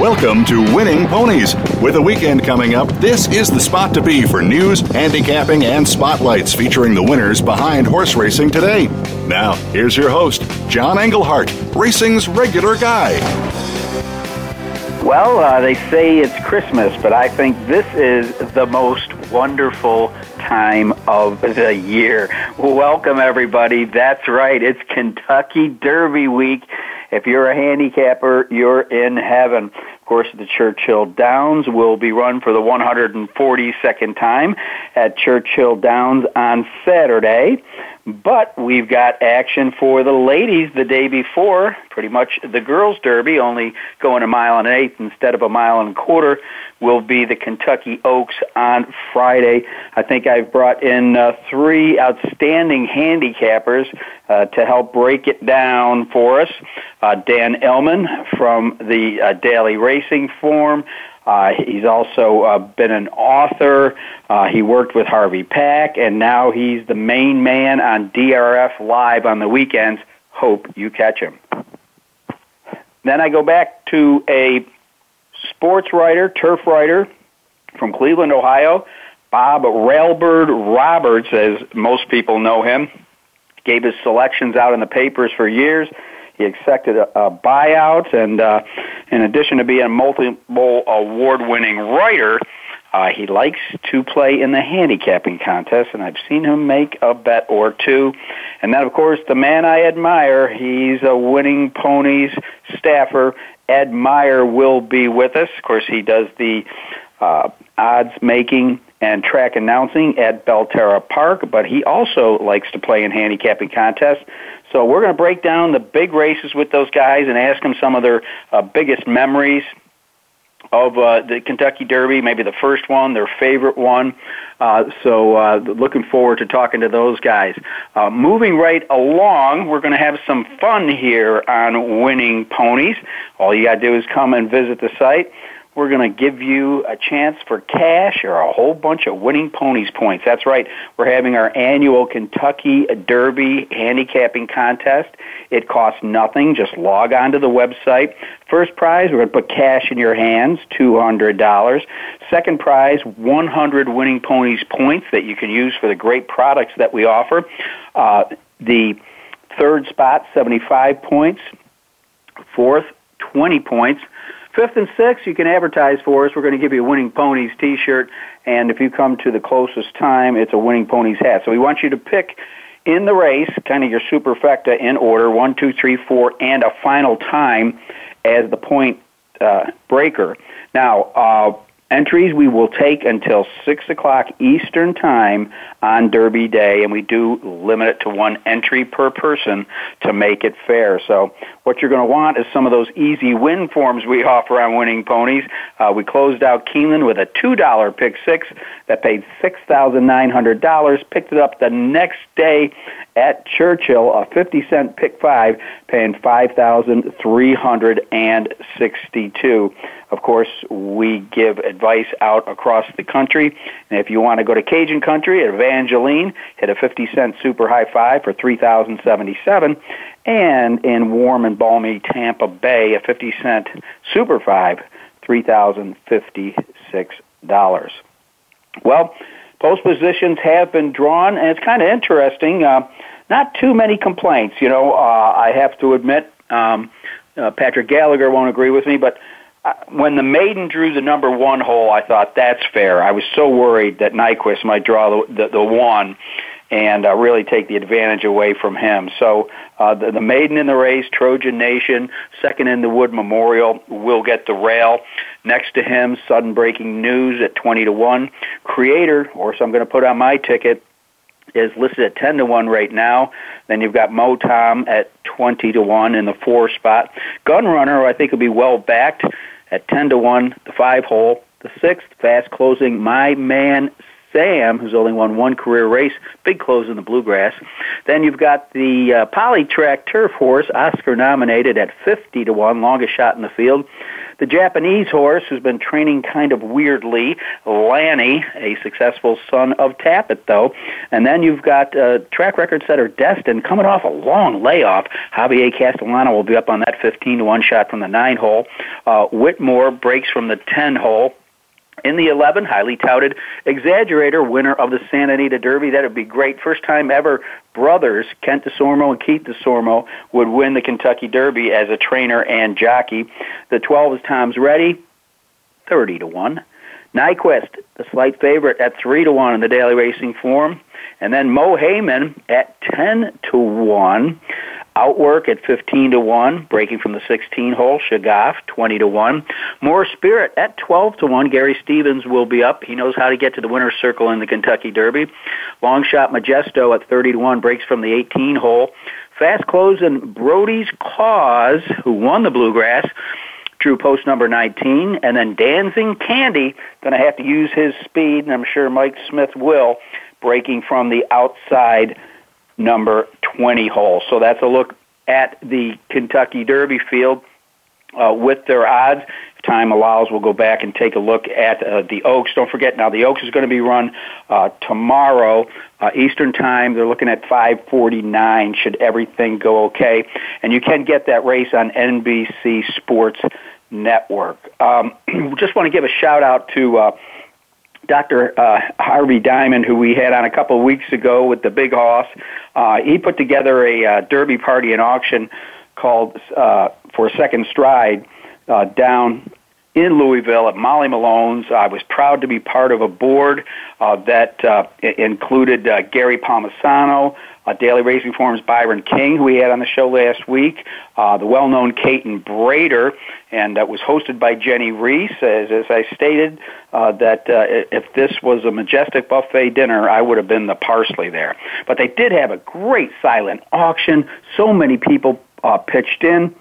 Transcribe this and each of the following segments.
Welcome to Winning Ponies. With a weekend coming up, this is the spot to be for news, handicapping, and spotlights featuring the winners behind horse racing today. Now, here's your host, John Englehart, racing's regular guy. Well, uh, they say it's Christmas, but I think this is the most wonderful time of the year. Welcome, everybody. That's right. It's Kentucky Derby week. If you're a handicapper, you're in heaven. Of course, the Churchill Downs will be run for the 142nd time at Churchill Downs on Saturday. But we've got action for the ladies the day before, pretty much the girls' derby, only going a mile and an eighth instead of a mile and a quarter, will be the Kentucky Oaks on Friday. I think I've brought in uh, three outstanding handicappers uh, to help break it down for us. Uh, Dan Illman from the uh, Daily Racing Form, uh, he's also uh, been an author. Uh, he worked with Harvey Pack, and now he's the main man on DRF Live on the weekends. Hope you catch him. Then I go back to a sports writer, turf writer from Cleveland, Ohio, Bob Railbird Roberts, as most people know him. Gave his selections out in the papers for years. He accepted a, a buyout, and uh, in addition to being a multiple award-winning writer, uh, he likes to play in the handicapping contest, and I've seen him make a bet or two. And then, of course, the man I admire, he's a winning ponies staffer. Ed Meyer will be with us. Of course, he does the uh, odds making and track announcing at Belterra Park, but he also likes to play in handicapping contests. So we're going to break down the big races with those guys and ask them some of their uh, biggest memories of uh, the Kentucky Derby, maybe the first one, their favorite one. Uh, so uh, looking forward to talking to those guys. Uh, moving right along, we're going to have some fun here on Winning Ponies. All you got to do is come and visit the site. We're going to give you a chance for cash or a whole bunch of winning ponies points. That's right. We're having our annual Kentucky Derby handicapping contest. It costs nothing. Just log on to the website. First prize, we're going to put cash in your hands, $200. Second prize, 100 winning ponies points that you can use for the great products that we offer. Uh, the third spot, 75 points. Fourth, 20 points. Fifth and sixth, you can advertise for us. We're going to give you a Winning Ponies T-shirt, and if you come to the closest time, it's a Winning Ponies hat. So we want you to pick in the race, kind of your superfecta in order, one, two, three, four, and a final time as the point uh, breaker. Now, uh, Entries we will take until 6 o'clock Eastern Time on Derby Day, and we do limit it to one entry per person to make it fair. So, what you're going to want is some of those easy win forms we offer on Winning Ponies. Uh, we closed out Keeneland with a $2 pick six that paid $6,900, picked it up the next day at Churchill, a 50 cent pick five, paying 5362 Of course, we give advice out across the country. And if you want to go to Cajun Country at Evangeline, hit a 50 cent super high five for 3077 And in warm and balmy Tampa Bay, a 50 cent super five, $3,056. Well, post positions have been drawn, and it's kind of interesting. Uh, not too many complaints. You know, uh, I have to admit, um, uh, Patrick Gallagher won't agree with me, but when the maiden drew the number one hole, I thought that's fair. I was so worried that Nyquist might draw the, the, the one, and uh, really take the advantage away from him. So uh, the, the maiden in the race, Trojan Nation, second in the Wood Memorial, will get the rail. Next to him, sudden breaking news at 20 to 1. Creator, or so I'm going to put on my ticket, is listed at 10 to 1 right now. Then you've got Mo Tom at 20 to 1 in the four spot. Gun Runner, I think, will be well backed at 10 to 1, the five hole. The sixth, fast closing, My Man Sam, who's only won one career race, big close in the bluegrass. Then you've got the uh, Polytrack Turf Horse, Oscar nominated at 50 to 1, longest shot in the field. The Japanese horse, who's been training kind of weirdly, Lani, a successful son of Tapit, though. And then you've got uh, track record setter Destin coming off a long layoff. Javier Castellano will be up on that 15 to 1 shot from the 9 hole. Uh, Whitmore breaks from the 10 hole. In the 11, highly touted Exaggerator, winner of the Santa Anita Derby. That would be great. First time ever brothers, Kent Desormeaux and Keith Desormeaux, would win the Kentucky Derby as a trainer and jockey. The 12 is Tom's Ready, 30 to 1. Nyquist, the slight favorite at 3 to 1 in the daily racing form. And then Mohaymen at 10 to 1. Outwork at 15 to 1, breaking from the 16 hole. Shagaf 20 to 1. Mor Spirit at 12 to 1. Gary Stevens will be up. He knows how to get to the winner's circle in the Kentucky Derby. Long Shot Majesto at 30 to 1, breaks from the 18 hole. Fast close and Brody's Cause, who won the Bluegrass, drew post number 19. And then Danzing Candy, going to have to use his speed, and I'm sure Mike Smith will, breaking from the outside number 20 hole. So that's a look at the Kentucky Derby field uh, with their odds. If time allows, we'll go back and take a look at uh, the Oaks. Don't forget now, the Oaks is going to be run uh, tomorrow uh, Eastern Time. They're looking at 5:49. Should everything go okay, and you can get that race on NBC Sports Network. Um, just want to give a shout out to. Uh, Dr. Uh, Harvey Diamond, who we had on a couple of weeks ago with the Big Hoss, uh, he put together a uh, derby party and auction called uh, for Second Stride uh, down in Louisville at Molly Malone's. I was proud to be part of a board uh, that uh, included uh, Gary Palmisano, uh, Daily Racing Forum's Byron King, who we had on the show last week, uh, the well-known Caton Bredar, and that was hosted by Jennie Rees. As, as I stated, uh, that uh, if this was a majestic buffet dinner, I would have been the parsley there. But they did have a great silent auction. So many people uh, pitched in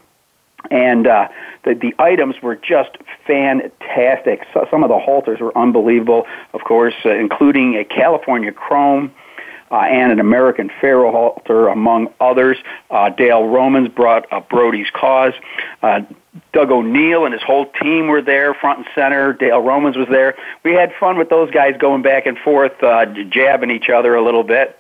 and uh, the the items were just fantastic. So, some of the halters were unbelievable, of course, uh, including a California Chrome, uh, and an American Pharoah halter, among others. Uh, Dale Romans brought uh, Brody's Cause. Uh, Doug O'Neill and his whole team were there, front and center. Dale Romans was there. We had fun with those guys going back and forth, uh, jabbing each other a little bit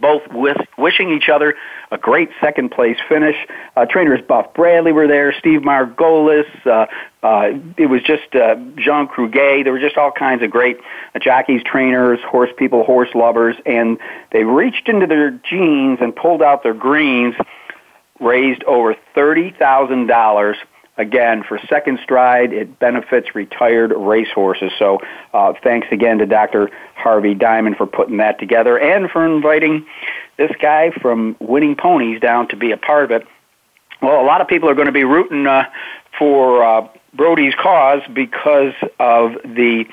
both with wishing each other a great second place finish. Uh, trainers Buff Bradley were there, Steve Margolis. Uh, uh, it was just uh, Jean Cruguet. There were just all kinds of great uh, jockeys, trainers, horse people, horse lovers, and they reached into their jeans and pulled out their greens, raised over thirty thousand dollars again for second stride it benefits retired racehorses. So uh, thanks again to dr harvey diamond for putting that together and for inviting this guy from winning ponies down to be a part of it. Well a lot of people are going to be rooting uh, for uh, brody's cause because of the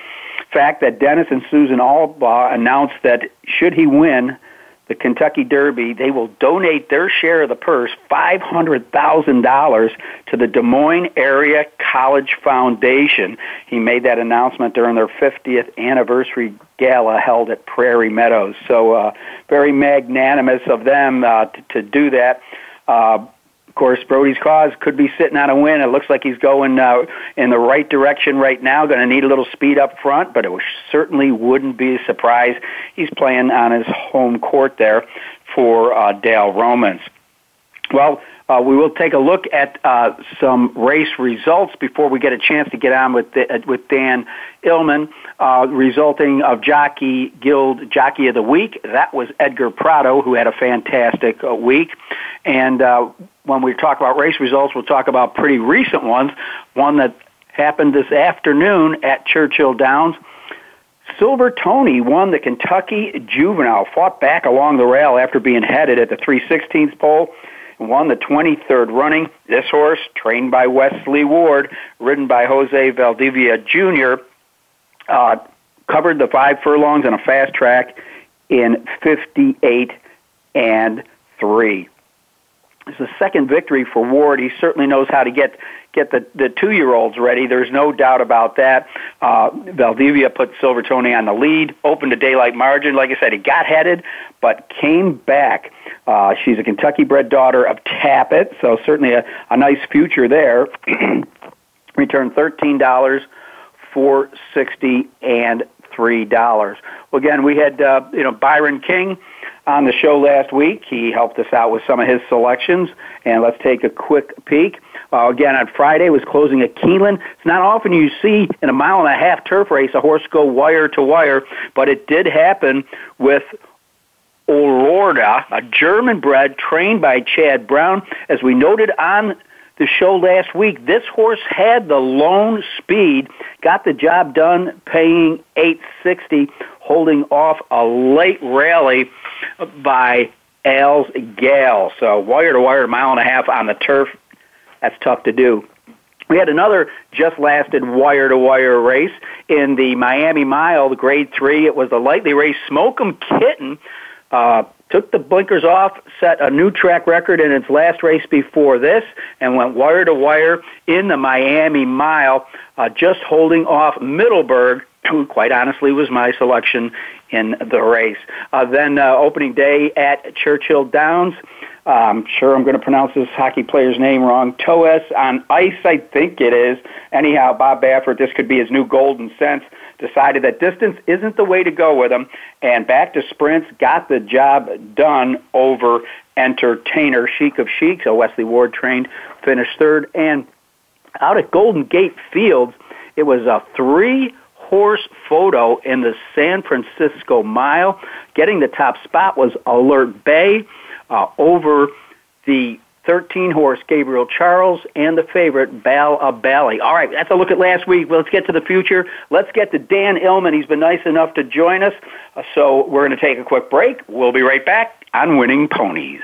fact that dennis and susan albaugh announced that should he win the Kentucky Derby, they will donate their share of the purse, $500,000, to the Des Moines Area College Foundation. He made that announcement during their 50th anniversary gala held at Prairie Meadows. So, uh, very magnanimous of them uh, to, to do that. Uh, of course, Brody's cause could be sitting on a win. It looks like he's going uh, in the right direction right now. Going to need a little speed up front, but it certainly wouldn't be a surprise. He's playing on his home court there for uh, Dale Romans. Well, uh, we will take a look at uh, some race results before we get a chance to get on with the, uh, with Dan Illman, uh, resulting of Jockey Guild Jockey of the Week. That was Edgar Prado, who had a fantastic uh, week. And uh, when we talk about race results, we'll talk about pretty recent ones. One that happened this afternoon at Churchill Downs. Silver Tony won the Kentucky Juvenile, fought back along the rail after being headed at the 316th pole, and won the 23rd running. This horse, trained by Wesley Ward, ridden by Jose Valdivia Jr., uh, covered the five furlongs on a fast track in 58 and 3. It's the second victory for Ward. He certainly knows how to get get the, the two year olds ready. There's no doubt about that. Uh, Valdivia put Silver Tony on the lead, opened a daylight margin. Like I said, he got headed, but came back. Uh, she's a Kentucky bred daughter of Tapit, so certainly a, a nice future there. Returned thirteen dollars, four sixty, and three dollars. Well, again, we had uh, you know Byron King on the show last week. He helped us out with some of his selections, and let's take a quick peek. Uh, again, on Friday was closing at Keeneland. It's not often you see in a mile and a half turf race a horse go wire to wire, but it did happen with Aurora, a German bred trained by Chad Brown. As we noted on the show last week, this horse had the lone speed, got the job done, paying 860, holding off a late rally by Al's Gal. So wire to wire, a mile and a half on the turf. That's tough to do. We had another just lasted wire to wire race in the Miami Mile, the grade three. It was the lightly raced Smoke'em Kitten. Uh, took the blinkers off, set a new track record in its last race before this, and went wire to wire in the Miami Mile, uh, just holding off Middleburg, who quite honestly was my selection in the race. Uh, then uh, opening day at Churchill Downs. I'm sure I'm going to pronounce this hockey player's name wrong. Toes on ice, I think it is. Anyhow, Bob Baffert, this could be his new golden sense decided that distance isn't the way to go with him, and back to sprints, got the job done over entertainer Chic of Chic. So Wesley Ward trained, finished third, and out at Golden Gate Fields, it was a three horse photo in the San Francisco Mile. Getting the top spot was Alert Bay uh, over the 13 horse Gabriel Charles, and the favorite Bal a Bali. All right, that's a look at last week. Let's get to the future. Let's get to Dan Illman. He's been nice enough to join us. Uh, so we're going to take a quick break. We'll be right back on Winning Ponies.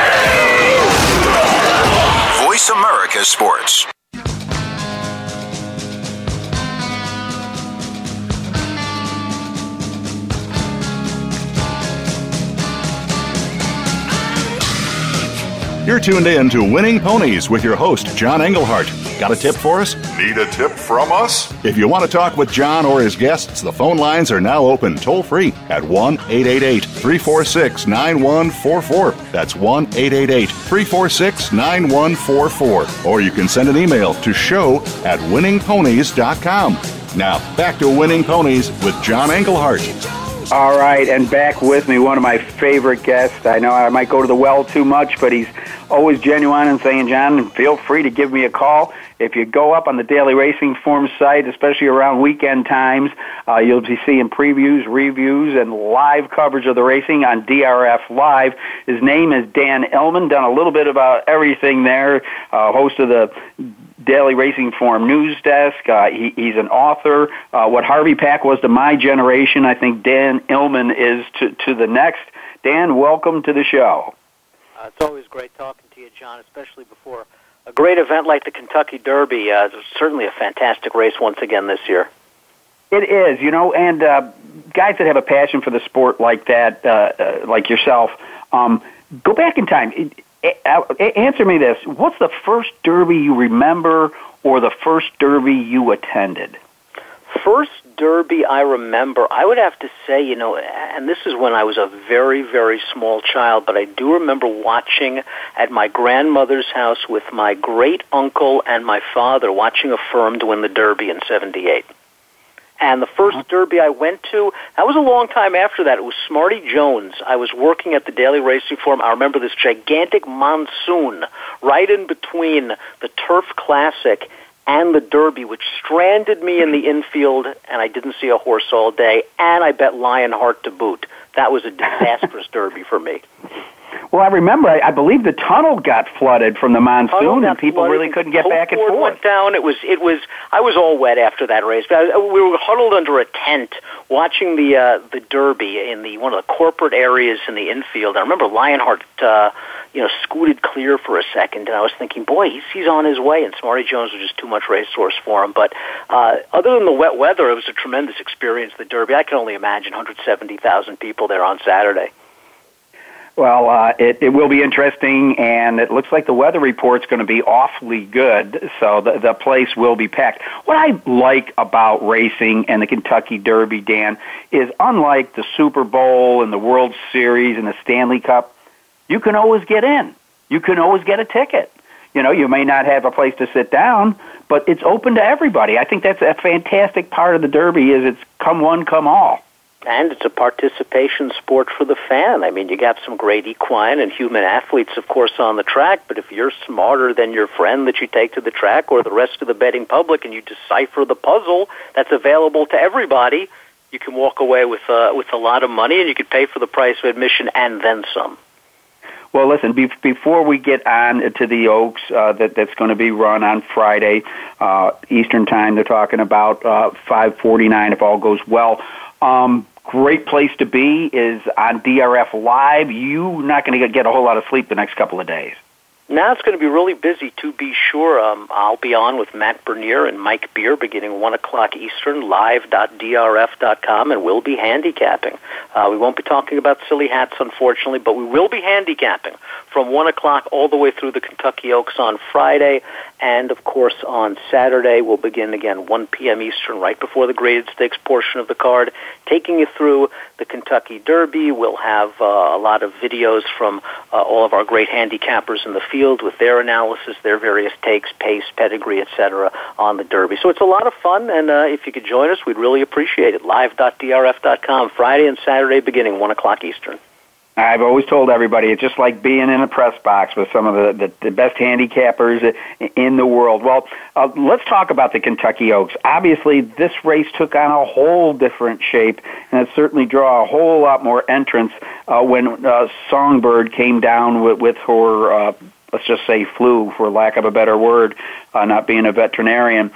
Voice America Sports. You're tuned in to Winning Ponies with your host, John Englehart. Got a tip for us? Need a tip from us? If you want to talk with John or his guests, the phone lines are now open toll free at 1 888 346 9144. That's 1 888 346 9144. Or you can send an email to show at winningponies.com. Now, back to Winning Ponies with John Englehart. All right, and back with me, one of my favorite guests. I know I might go to the well too much, but he's always genuine and saying, John, feel free to give me a call. If you go up on the Daily Racing Form site, especially around weekend times, uh, you'll be seeing previews, reviews, and live coverage of the racing on DRF Live. His name is Dan Illman, done a little bit about everything there, uh, host of the Daily Racing Form news desk. Uh, he, he's an author. Uh, what Harvey Pack was to my generation, I think Dan Illman is to, to the next. Dan, welcome to the show. Uh, it's always great talking to you, John, especially before a great event like the Kentucky Derby uh, is certainly a fantastic race once again this year. It is, you know, and uh, guys that have a passion for the sport like that, uh, uh, like yourself, um, go back in time. Answer me this: What's the first Derby you remember, or the first Derby you attended? First Derby I remember, I would have to say, you know, and this is when I was a very, very small child, but I do remember watching at my grandmother's house with my great uncle and my father watching Affirmed win the Derby in 78. And the 1st uh-huh. Derby I went to, that was a long time after that. It was Smarty Jones. I was working at the Daily Racing Form. I remember this gigantic monsoon right in between the Turf Classic and the Derby, which stranded me in the infield, and I didn't see a horse all day, and I bet Lionheart to boot. That was a disastrous Derby for me. Well, I remember. I, I believe the tunnel got flooded from the monsoon, and people really couldn't get back and forth. went down. It was. It was. I was all wet after that race. But I, we were huddled under a tent watching the uh, the Derby in the one of the corporate areas in the infield. I remember Lionheart. Uh, you know, scooted clear for a second, and I was thinking, boy, he's, he's on his way. And Smarty Jones was just too much racehorse for him. But uh, other than the wet weather, it was a tremendous experience. The Derby, I can only imagine 170,000 people there on Saturday. Well, uh, it, it will be interesting, and it looks like the weather report's going to be awfully good, so the, the place will be packed. What I like about racing and the Kentucky Derby, Dan, is unlike the Super Bowl and the World Series and the Stanley Cup, you can always get in. You can always get a ticket. You know, you may not have a place to sit down, but it's open to everybody. I think that's a fantastic part of the Derby is it's come one, come all and it's a participation sport for the fan. I mean, you got some great equine and human athletes, of course, on the track, but if you're smarter than your friend that you take to the track or the rest of the betting public and you decipher the puzzle that's available to everybody, you can walk away with, uh, with a lot of money and you can pay for the price of admission and then some. Well, listen. Be- before we get on to the Oaks, uh, that that's going to be run on Friday uh, Eastern Time, they're talking about uh, 5:49 if all goes well. Um, great place to be is on DRF Live. You're not going to get a whole lot of sleep the next couple of days. Now it's going to be really busy, to be sure. Um, I'll be on with Matt Bernier and Mike Beer beginning 1 o'clock Eastern, live.drf.com, and we'll be handicapping. Uh, we won't be talking about silly hats, unfortunately, but we will be handicapping from 1 o'clock all the way through the Kentucky Oaks on Friday. And, of course, on Saturday, we'll begin again 1 p.m. Eastern, right before the graded stakes portion of the card, taking you through the Kentucky Derby. We'll have uh, a lot of videos from uh, all of our great handicappers in the field with their analysis, their various takes, pace, pedigree, etc. on the Derby. So it's a lot of fun, and uh, if you could join us, we'd really appreciate it. Live.drf.com, Friday and Saturday beginning 1 o'clock Eastern. I've always told everybody it's just like being in a press box with some of the, the, the best handicappers in the world. Well, uh, let's talk about the Kentucky Oaks. Obviously, this race took on a whole different shape, and it certainly drew a whole lot more entrance uh, when uh, Songbird came down with, with her. Let's just say flu for lack of a better word, uh, not being a veterinarian.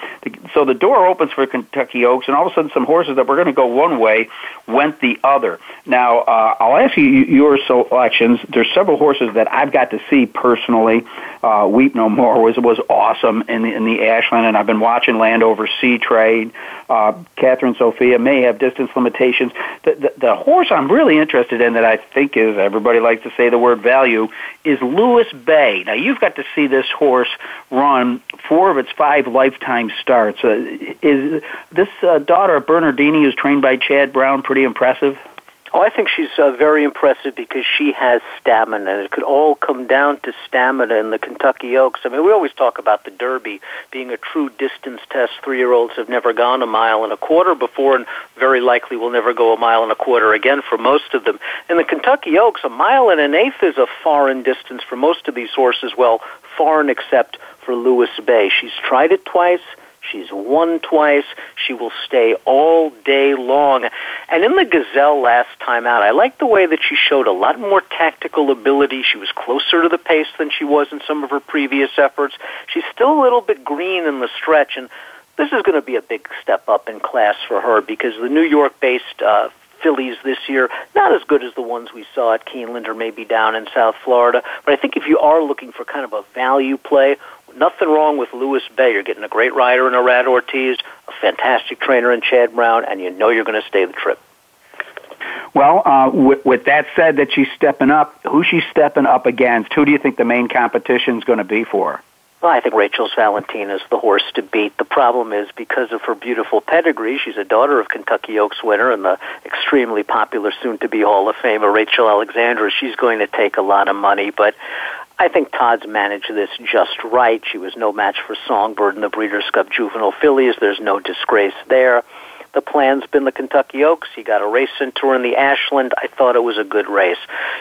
So the door opens for Kentucky Oaks, and all of a sudden, some horses that were going to go one way went the other. Now, uh, I'll ask you your selections. There's several horses that I've got to see personally. Uh, Weep No More was was awesome in the, in the Ashland, and I've been watching Land Over Sea Trade. Uh, Cathryn Sophia may have distance limitations. The, the, the horse I'm really interested in that I think is everybody likes to say the word value is Lewis Bay. Now you've got to see this horse run four of its five lifetime starts. Uh, is this uh, daughter of Bernardini, who's trained by Chad Brown, pretty impressive? Oh, I think she's uh, very impressive because she has stamina, it could all come down to stamina in the Kentucky Oaks. I mean, we always talk about the Derby being a true distance test. Three-year-olds have never gone a mile and a quarter before, and very likely will never go a mile and a quarter again for most of them. In the Kentucky Oaks, a mile and an eighth is a foreign distance for most of these horses. Well, foreign except for Lewis Bay. She's tried it twice. She's won twice. She will stay all day long. And in the Gazelle last time out, I like the way that she showed a lot more tactical ability. She was closer to the pace than she was in some of her previous efforts. She's still a little bit green in the stretch, and this is going to be a big step up in class for her because the New York-based uh, fillies this year, not as good as the ones we saw at Keeneland or maybe down in South Florida. But I think if you are looking for kind of a value play, nothing wrong with Lewis Bay. You're getting a great rider in Irad Ortiz, a fantastic trainer in Chad Brown, and you know you're going to stay the trip. Well, uh, with, with that said, that she's stepping up. Who's she stepping up against? Who do you think the main competition is going to be for? Well, I think Rachel's Valentina is the horse to beat. The problem is because of her beautiful pedigree, she's a daughter of Kentucky Oaks winner and the extremely popular soon-to-be Hall of Famer Rachel Alexandra. She's going to take a lot of money, but I think Todd's managed this just right. She was no match for Songbird in the Breeders' Cup Juvenile Fillies. There's no disgrace there. The plan's been the Kentucky Oaks. He got a race center in the Ashland. I thought it was a good race.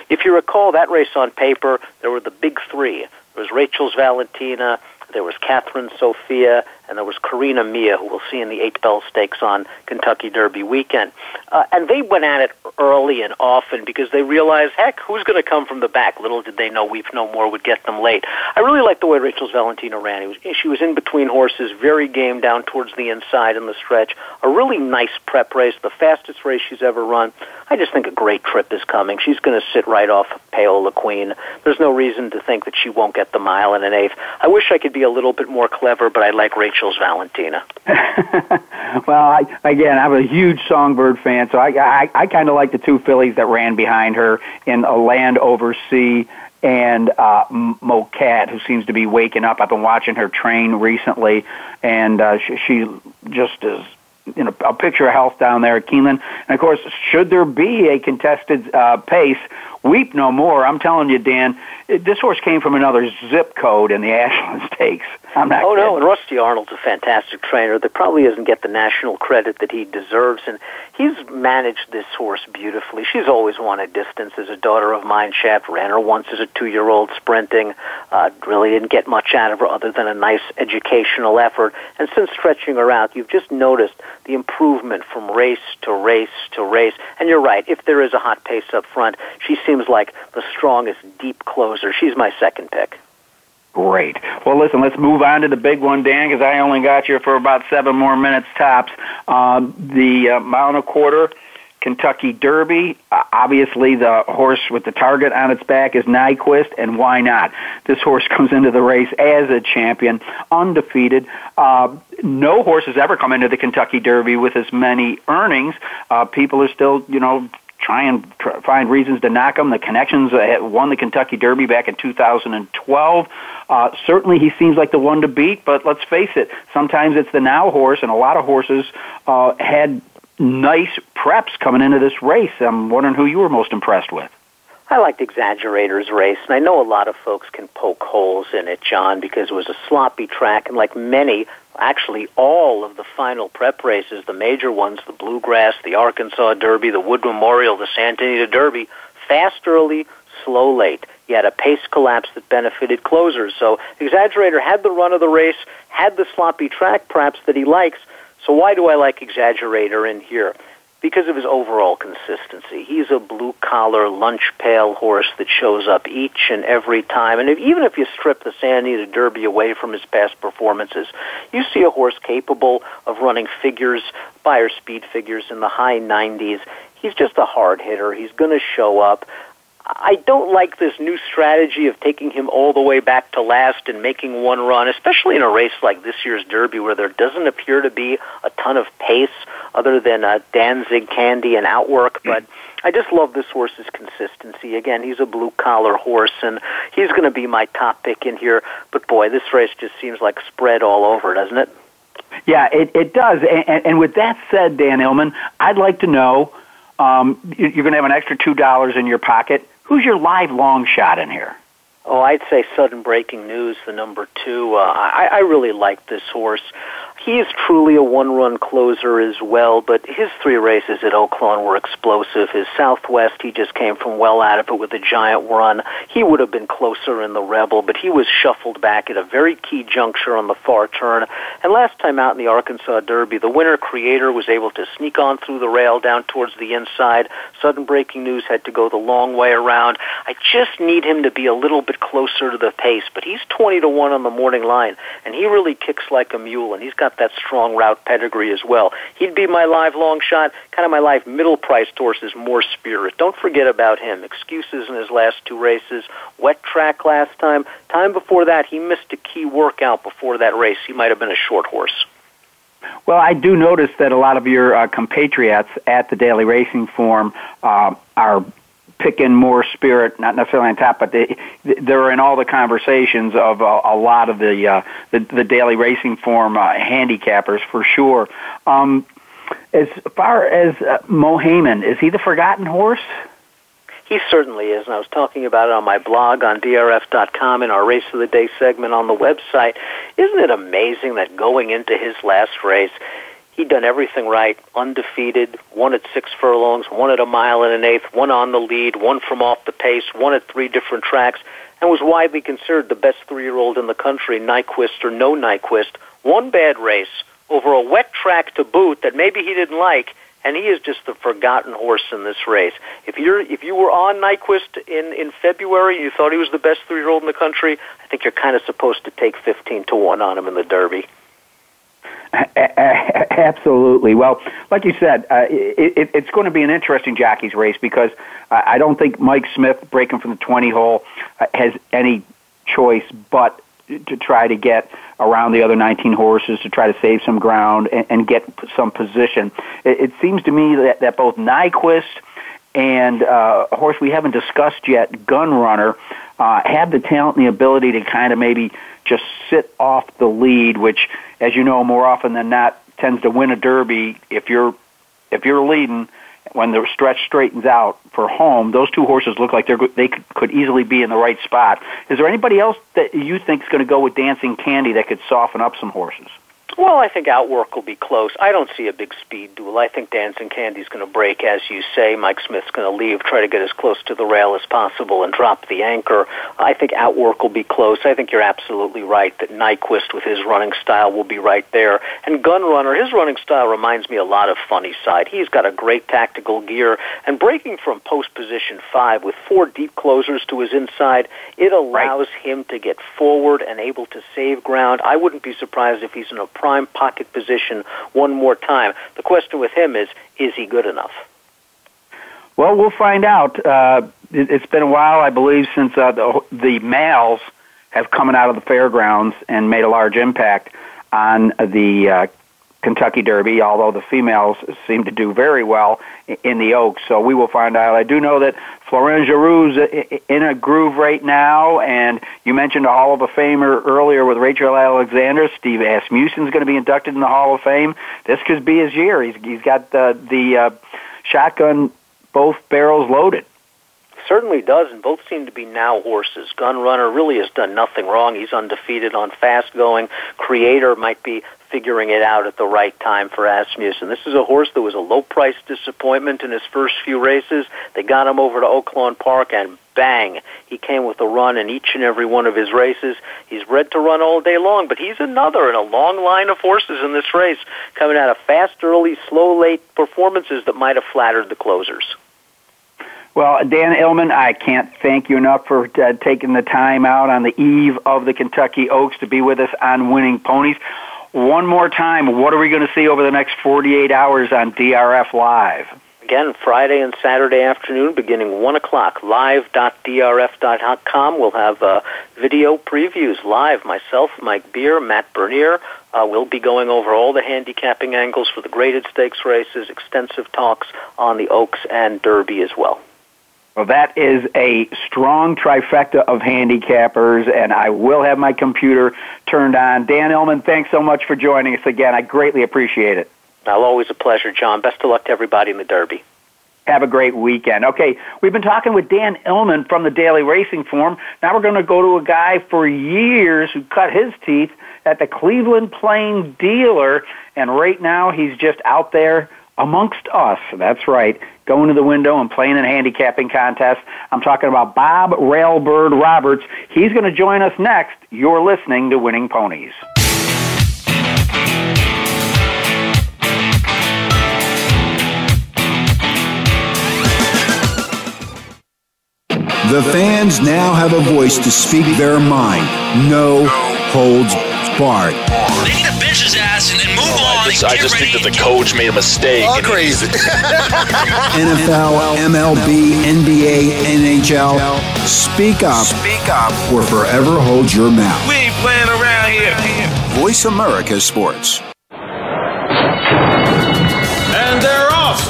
If you recall that race on paper, there were the big three there was Rachel's Valentina, there was Cathryn Sophia, and there was Carina Mia, who we'll see in the Eight Bell Stakes on Kentucky Derby weekend. Uh, and they went at it early and often because they realized, heck, who's going to come from the back? Little did they know Weep No More would get them late. I really like the way Rachel's Valentina ran. Was, she was in between horses, very game down towards the inside in the stretch. A really nice prep race, the fastest race she's ever run. I just think a great trip is coming. She's going to sit right off Paola Queen. There's no reason to think that she won't get the mile and an eighth. I wish I could be a little bit more clever, but I like Rachel's Valentina. well, I, again, I'm a huge Songbird fan, so I, I, I kind of like the two fillies that ran behind her in a Land Over Sea and uh, Mokat, who seems to be waking up. I've been watching her train recently, and uh, she, she just is you know, a picture of health down there at Keeneland. And of course, should there be a contested uh, pace, weep no more. I'm telling you, Dan, this horse came from another zip code in the Ashland Stakes. I'm not. Oh kidding. no, and Rusty Arnold's a fantastic trainer that probably doesn't get the national credit that he deserves, and he's managed this horse beautifully. She's always wanted distance as a daughter of Mineshaft ran her once as a two-year-old sprinting. Uh, really didn't get much out of her other than a nice educational effort. And since stretching her out, you've just noticed the improvement from race to race to race. And you're right. If there is a hot pace up front, she seems like the strongest deep closer. She's my second pick. Great. Well, listen, let's move on to the big one, Dan, because I only got you for about seven more minutes tops. Um, the uh, mile and a quarter Kentucky Derby. Uh, obviously, the horse with the target on its back is Nyquist, and why not? This horse comes into the race as a champion, undefeated. Uh, no horse has ever come into the Kentucky Derby with as many earnings. Uh, people are still, you know, try and try, find reasons to knock him. The connections uh, won the Kentucky Derby back in 2012. Uh, certainly, he seems like the one to beat. But let's face it, sometimes it's the now horse, and a lot of horses uh, had nice preps coming into this race. I'm wondering who you were most impressed with. I liked Exaggerator's race, and I know a lot of folks can poke holes in it, John, because it was a sloppy track, and like many, actually all of the final prep races, the major ones, the Bluegrass, the Arkansas Derby, the Wood Memorial, the Santa Anita Derby, fast early, slow late. You had a pace collapse that benefited closers. So Exaggerator had the run of the race, had the sloppy track perhaps that he likes. So why do I like Exaggerator in here? Because of his overall consistency. He's a blue collar lunch pail horse that shows up each and every time. And if, even if you strip the Santa Anita Derby away from his past performances, you see a horse capable of running figures, Beyer speed figures in the high 90s. He's just a hard hitter. He's going to show up. I don't like this new strategy of taking him all the way back to last and making one run, especially in a race like this year's Derby where there doesn't appear to be a ton of pace other than uh, Danzing, Candy, and Outwork. But I just love this horse's consistency. Again, he's a blue collar horse, and he's going to be my top pick in here. But boy, this race just seems like spread all over, doesn't it? Yeah, it, it does. And, and with that said, Dan Illman, I'd like to know um, you're going to have an extra $2 in your pocket Who's your live long shot in here? Oh, I'd say sudden breaking news, the number two. Uh, I, I really like this horse. He is truly a one-run closer as well, but his three races at Oaklawn were explosive. His Southwest, he just came from well out of it with a giant run. He would have been closer in the Rebel, but he was shuffled back at a very key juncture on the far turn. And last time out in the Arkansas Derby, the winner creator was able to sneak on through the rail down towards the inside. Sudden breaking news had to go the long way around. I just need him to be a little bit closer to the pace, but he's 20 to 1 on the morning line, and he really kicks like a mule, and he's got got that strong route pedigree as well. He'd be my live long shot, kind of my live middle priced horse is Mor Spirit. Don't forget about him. Excuses in his last two races, wet track last time. Time before that, he missed a key workout before that race. He might have been a short horse. Well, I do notice that a lot of your uh, compatriots at the Daily Racing Form uh, are picking Mor Spirit, not necessarily on top, but they they're in all the conversations of a, a lot of the, uh, the the daily racing form uh, handicappers for sure. Um, as far as uh, Mohaymen, is he the forgotten horse? He certainly is, and I was talking about it on my blog on drf.com in our Race of the Day segment on the website. Isn't it amazing that going into his last race, he'd done everything right, undefeated, won at six furlongs, won at a mile and an eighth, won on the lead, won from off the pace, won at three different tracks, and was widely considered the best three-year-old in the country, Nyquist or no Nyquist. One bad race over a wet track to boot that maybe he didn't like, and he is just the forgotten horse in this race. If you're if you were on Nyquist in in February, and you thought he was the best three-year-old in the country. I think you're kind of supposed to take fifteen to one on him in the Derby. Absolutely. Well, like you said, uh, it, it's going to be an interesting jockey's race because I don't think Mike Smith breaking from the 20 hole uh, has any choice but to try to get around the other 19 horses to try to save some ground and, and get some position. It, it seems to me that, that both Nyquist and uh, a horse we haven't discussed yet, Gun Runner, uh, have the talent and the ability to kind of maybe just sit off the lead, which, as you know, more often than not tends to win a derby if you're if you're leading when the stretch straightens out for home, those two horses look like they're they could easily be in the right spot. Is there anybody else that you think is going to go with Danzing Candy that could soften up some horses? Well, I think Outwork will be close. I don't see a big speed duel. I think Danzing Candy's going to break, as you say. Mike Smith's going to leave, try to get as close to the rail as possible, and drop the anchor. I think Outwork will be close. I think you're absolutely right that Nyquist, with his running style, will be right there. And Gun Runner, his running style reminds me a lot of Funny Cide. He's got a great tactical gear, and breaking from post position five with four deep closers to his inside, it allows right. him to get forward and able to save ground. I wouldn't be surprised if he's in a prime pocket position one more time. The question with him is, is he good enough? Well, we'll find out. Uh, it, has been a while, I believe, since uh, the, the males have come out of the fairgrounds and made a large impact on the uh, Kentucky Derby, although the females seem to do very well in the Oaks. So we will find out. I do know that Florent Geroux's in a groove right now, and you mentioned a Hall of Famer earlier with Rachel Alexandra. Steve Asmussen's going to be inducted in the Hall of Fame. This could be his year. He's he's got the the uh, shotgun, both barrels loaded certainly does, and both seem to be now horses. Gun Runner really has done nothing wrong. He's undefeated on fast going. Creator might be figuring it out at the right time for Asmussen. This is a horse that was a low price disappointment in his first few races. They got him over to Oaklawn Park and bang, he came with a run in each and every one of his races. He's bred to run all day long, but he's another in a long line of horses in this race, coming out of fast early, slow late performances that might have flattered the closers. Well, Dan Illman, I can't thank you enough for uh, taking the time out on the eve of the Kentucky Oaks to be with us on Winning Ponies. One more time, what are we going to see over the next 48 hours on DRF Live? Again, Friday and Saturday afternoon, beginning 1 o'clock, live.drf.com. We'll have uh, video previews live. Myself, Mike Beer, Matt Bernier. Uh, we'll be going over all the handicapping angles for the graded stakes races, extensive talks on the Oaks and Derby as well. Well, that is a strong trifecta of handicappers, and I will have my computer turned on. Dan Illman, thanks so much for joining us again. I greatly appreciate it. Well, always a pleasure, John. Best of luck to everybody in the Derby. Have a great weekend. Okay, we've been talking with Dan Illman from the Daily Racing Form. Now we're going to go to a guy for years who cut his teeth at the Cleveland Plain dealer, and right now he's just out there amongst us. That's right, going to the window and playing in a handicapping contest. I'm talking about Bob Railbird Roberts. He's going to join us next. You're listening to Winning Ponies. The fans now have a voice to speak their mind. No holds barred. They need to bench his ass and, and move on. I just, I just think that the coach made a mistake. All crazy. NFL, MLB, NBA, NHL. Speak up. Speak up. Or forever hold your mouth. We ain't playing around here. Voice America Sports. And they're off.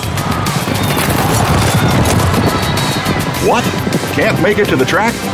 What? Can't make it to the track?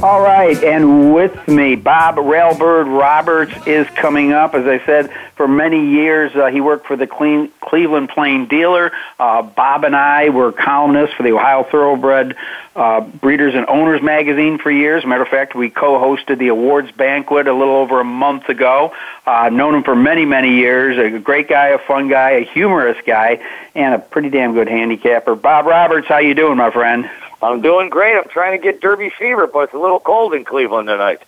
All right, and with me, Bob Railbird Roberts is coming up. As I said, for many years uh, he worked for the Cle- Cleveland Plain Dealer. Uh, Bob and I were columnists for the Ohio Thoroughbred uh, Breeders and Owners magazine for years. Matter of fact, we co-hosted the awards banquet a little over a month ago. Uh, known him for many, many years. A great guy, a fun guy, a humorous guy, and a pretty damn good handicapper. Bob Roberts, how you doing, my friend? I'm doing great. I'm trying to get Derby fever, but it's a little cold in Cleveland tonight.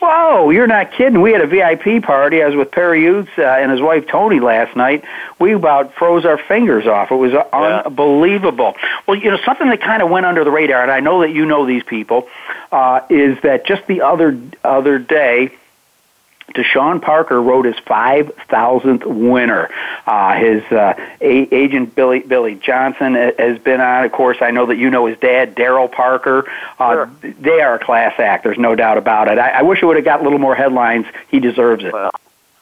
Whoa, you're not kidding. We had a VIP party. I was with Perry Ouzts uh, and his wife Tony last night. We about froze our fingers off. It was yeah. unbelievable. Well, you know, something that kind of went under the radar, and I know that you know these people, uh, is that just the other other day, Deshawn Parker wrote his 5,000th winner. Uh, his uh, a- agent Billy Billy Johnson has been on. Of course, I know that you know his dad, Daryl Parker. Uh, sure. They are a class act. There's no doubt about it. I, I wish it would have got a little more headlines. He deserves it. Well,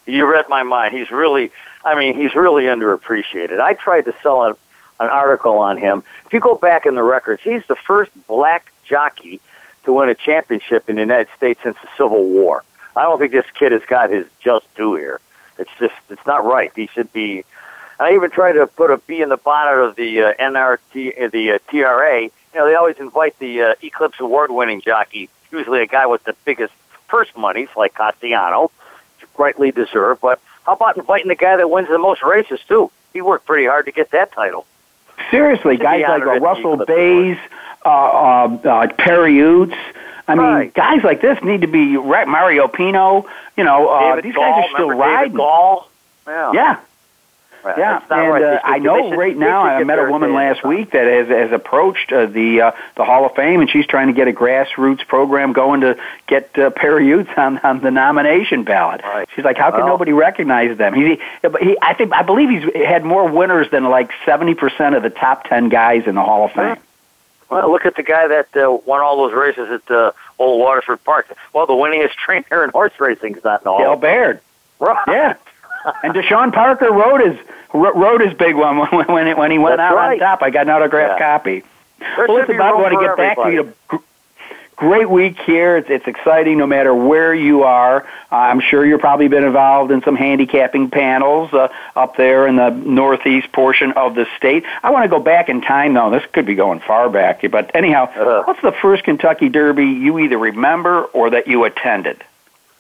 you read my mind. He's really, I mean, he's really underappreciated. I tried to sell an, an article on him. If you go back in the records, he's the first black jockey to win a championship in the United States since the Civil War. I don't think this kid has got his just due here. It's just it's not right. He should be. I even tried to put a B in the bonnet of the uh, NRT, uh, the uh, TRA. You know, they always invite the uh, Eclipse Award-winning jockey, usually a guy with the biggest purse monies, like Castellano, rightly deserved. But how about inviting the guy that wins the most races too? He worked pretty hard to get that title. Seriously, guys like uh, Russell Baze, uh, uh, uh, Perry Ouzts. I mean, right. guys like this need to be right. Mario Pino, you know, uh, these Gall, guys are still riding. Gall? Yeah. Yeah. Right. Yeah, and right. uh, I know should, right now I met a woman last week that has, has approached uh, the uh, the Hall of Fame, and she's trying to get a grassroots program going to get uh, Perry Ouzts on, on the nomination ballot. Right. She's like, how can well, nobody recognize them? He, he, I think, I believe he's had more winners than like seventy percent of the top ten guys in the Hall of Fame. Well, look at the guy that uh, won all those races at uh, Old Waterford Park. Well, the winningest trainer in horse racing is not in the Hall. Dale Baird. Right. Yeah. and Deshawn Parker wrote his wrote his big one when when, it, when he went That's out right. on top. I got an autographed Yeah. copy. There well, listen, Bob, I want to get back to everybody. you. Gr- Great week here. It's, it's exciting no matter where you are. Uh, I'm sure you've probably been involved in some handicapping panels uh, up there in the northeast portion of the state. I want to go back in time, though. This could be going far back. But anyhow, Uh-huh. what's the first Kentucky Derby you either remember or that you attended?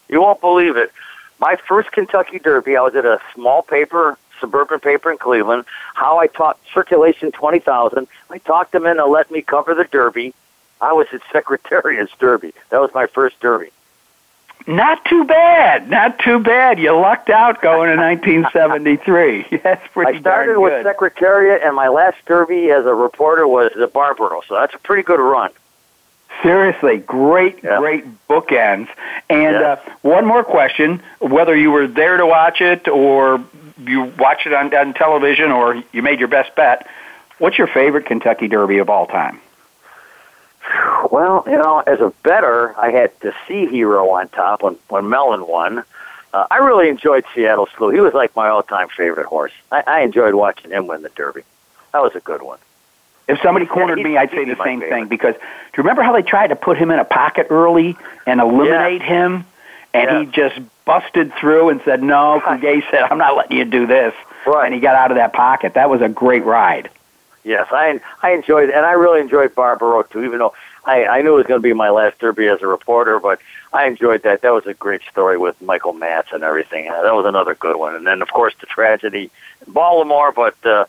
You won't believe it. My first Kentucky Derby, I was at a small paper, suburban paper in Cleveland. How I taught circulation twenty thousand. I talked them into let me cover the Derby. I was at Secretariat's Derby. That was my first Derby. Not too bad. Not too bad. You lucked out going to 1973. That's pretty I started with. Secretariat, and my last Derby as a reporter was the Barbaro. So that's a pretty good run. Seriously, great, Yeah. great bookends. And Yeah. uh, one more question: whether you were there to watch it, or you watched it on, on television, or you made your best bet, what's your favorite Kentucky Derby of all time? Well, you know, as a better, I had the Sea Hero on top when when Mellon won, uh, I really enjoyed Seattle Slew. He was like my all-time favorite horse. I, I enjoyed watching him win the Derby. That was a good one. If somebody cornered me, I'd say the same thing because do you remember how they tried to put him in a pocket early and eliminate yeah. him, and yeah. he just busted through and said, "No." Gay said, "I'm not letting you do this," right. and he got out of that pocket. That was a great ride. Yes, I I enjoyed, and I really enjoyed Barbaro too. Even though I I knew it was going to be my last Derby as a reporter, but I enjoyed that. That was a great story with Michael Matz and everything. Uh, that was another good one. And then of course the tragedy in Baltimore, but. uh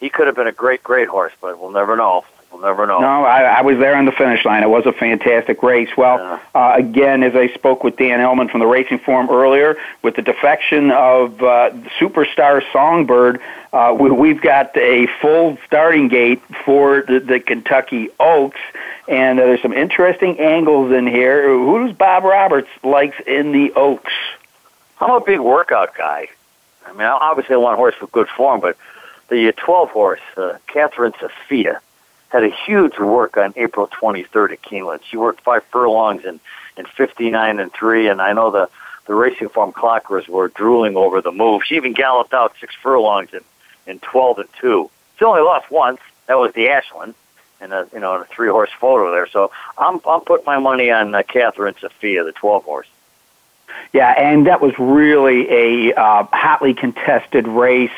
he could have been a great, great horse, but we'll never know. We'll never know. No, I, I was there on the finish line. It was a fantastic race. Well, yeah. uh, again, as I spoke with Dan Illman from the Racing Forum earlier, with the defection of uh, Superstar Songbird, uh, we, we've got a full starting gate for the, the Kentucky Oaks, and uh, there's some interesting angles in here. Who does Bob Roberts likes in the Oaks? I'm a big workout guy. I mean, obviously I want a horse with good form, but the 12 horse, uh, Cathryn Sophia, had a huge work on April 23rd at Keeneland. She worked five furlongs in, in 59 and 3, and I know the, the racing form clockers were drooling over the move. She even galloped out six furlongs in, in 12 and 2. She only lost once. That was the Ashland. And a you know a three horse photo there, so I'm I'm putting my money on uh, Cathryn Sophia, the twelve horse. Yeah, and that was really a uh, hotly contested race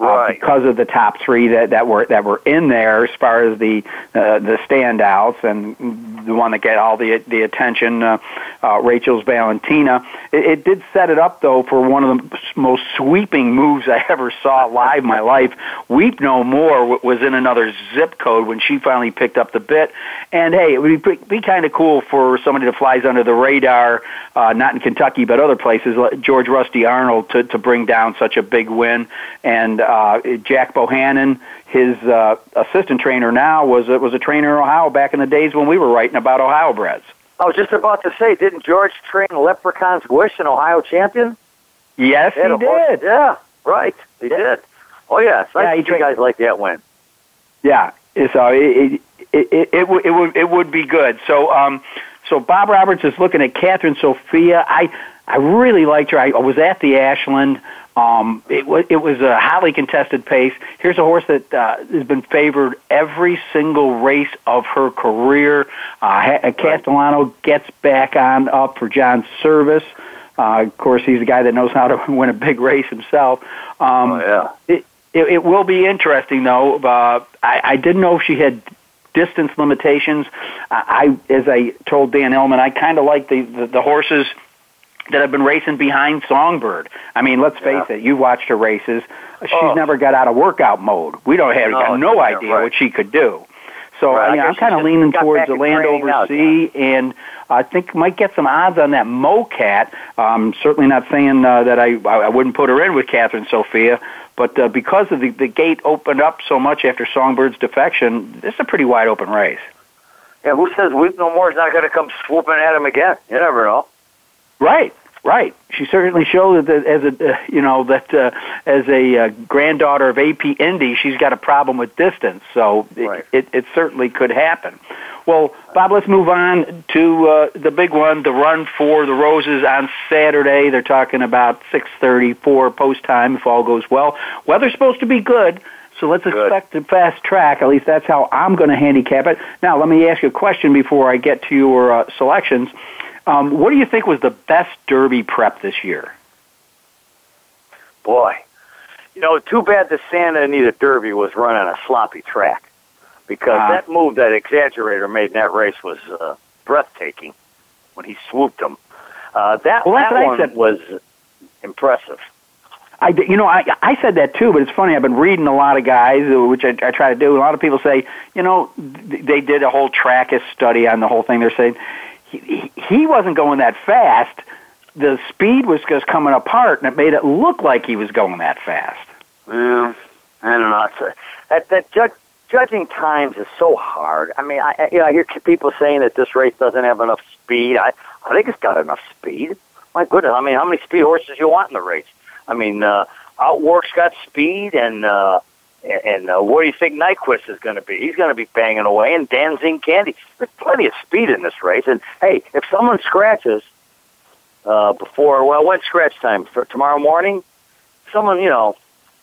uh, because of the top three that, that were that were in there as far as the uh, the standouts and the one that get all the the attention, uh, uh, Rachel's Valentina. It, it did set it up though for one of the most sweeping moves I ever saw live in my life. Weep No More was in another zip code when she finally picked up the bit, and hey, it would be, be kind of cool for somebody that flies under the radar, uh, not in Kentucky but other places, like George Rusty Arnold, to to bring down such a big win and uh, Jack Bohannon, his uh, assistant trainer now, was a, was a trainer in Ohio back in the days when we were writing about Ohio breds. I was just about to say, didn't George train Leprechaun's Wish, an Ohio champion? Yes, he, he did. Yeah, right. He yeah. did. Oh yeah, so yeah, he tra- guys like that win. Yeah, so it it it, it, it, would, it would it would be good. So um, so Bob Roberts is looking at Cathryn Sophia. I I really liked her. I was at the Ashland. Um, it was it was a highly contested pace. Here's a horse that uh, has been favored every single race of her career. Uh, Castellano gets back on up for John Servis. Uh, of course, he's a guy that knows how to win a big race himself. Um, oh yeah. It, it, it will be interesting though. Uh, I, I didn't know if she had distance limitations. I, I as I told Dan Illman, I kind of like the, the the horses that have been racing behind Songbird. I mean, let's face yeah. it. You watched her races. She's oh. never got out of workout mode. We don't have no, got no idea right. what she could do. So right. you know, I'm kind of leaning towards the Landover out, Sea, yeah. and I think might get some odds on that Mokat. Um, certainly not saying uh, that I I wouldn't put her in with Cathryn Sophia, but uh, because of the the gate opened up so much after Songbird's defection, this is a pretty wide open race. Yeah, who says Weep No More is not going to come swooping at him again? You never know. Right. Right. She certainly showed that as a uh, you know that uh, as a uh, granddaughter of AP Indy, she's got a problem with distance. So it, right. it, it certainly could happen. Well, Bob, let's move on to uh, the big one, the run for the Roses on Saturday. They're talking about 6:34 post time if all goes well. Weather's supposed to be good. So let's Good. expect a fast track. At least that's how I'm going to handicap it. Now, let me ask you a question before I get to your uh, selections. Um, what do you think was the best Derby prep this year? Boy, you know, too bad the Santa Anita Derby was run on a sloppy track because Uh-huh. that move that Exaggerator made in that race was uh, breathtaking when he swooped him. Uh, that Well, that one said. was impressive. I, you know, I, I said that too, but it's funny. I've been reading a lot of guys, uh, which I, I try to do. A lot of people say, you know, they did a whole Trakus study on the whole thing. They're saying he, he- wasn't going that fast. The speed was just coming apart, and it made it look like he was going that fast. Well, I don't know. That that judge, judging times is so hard. I mean, I I- you know I hear people saying that this race doesn't have enough speed. I I think it's got enough speed. My goodness, I mean, how many speed horses you want in the race? I mean, uh, Outwork's got speed, and uh, and uh, what do you think Nyquist is going to be? He's going to be banging away, and Danzing Candy. There's plenty of speed in this race. And hey, if someone scratches, uh, before, well, when's scratch time? For tomorrow morning? Someone, you know,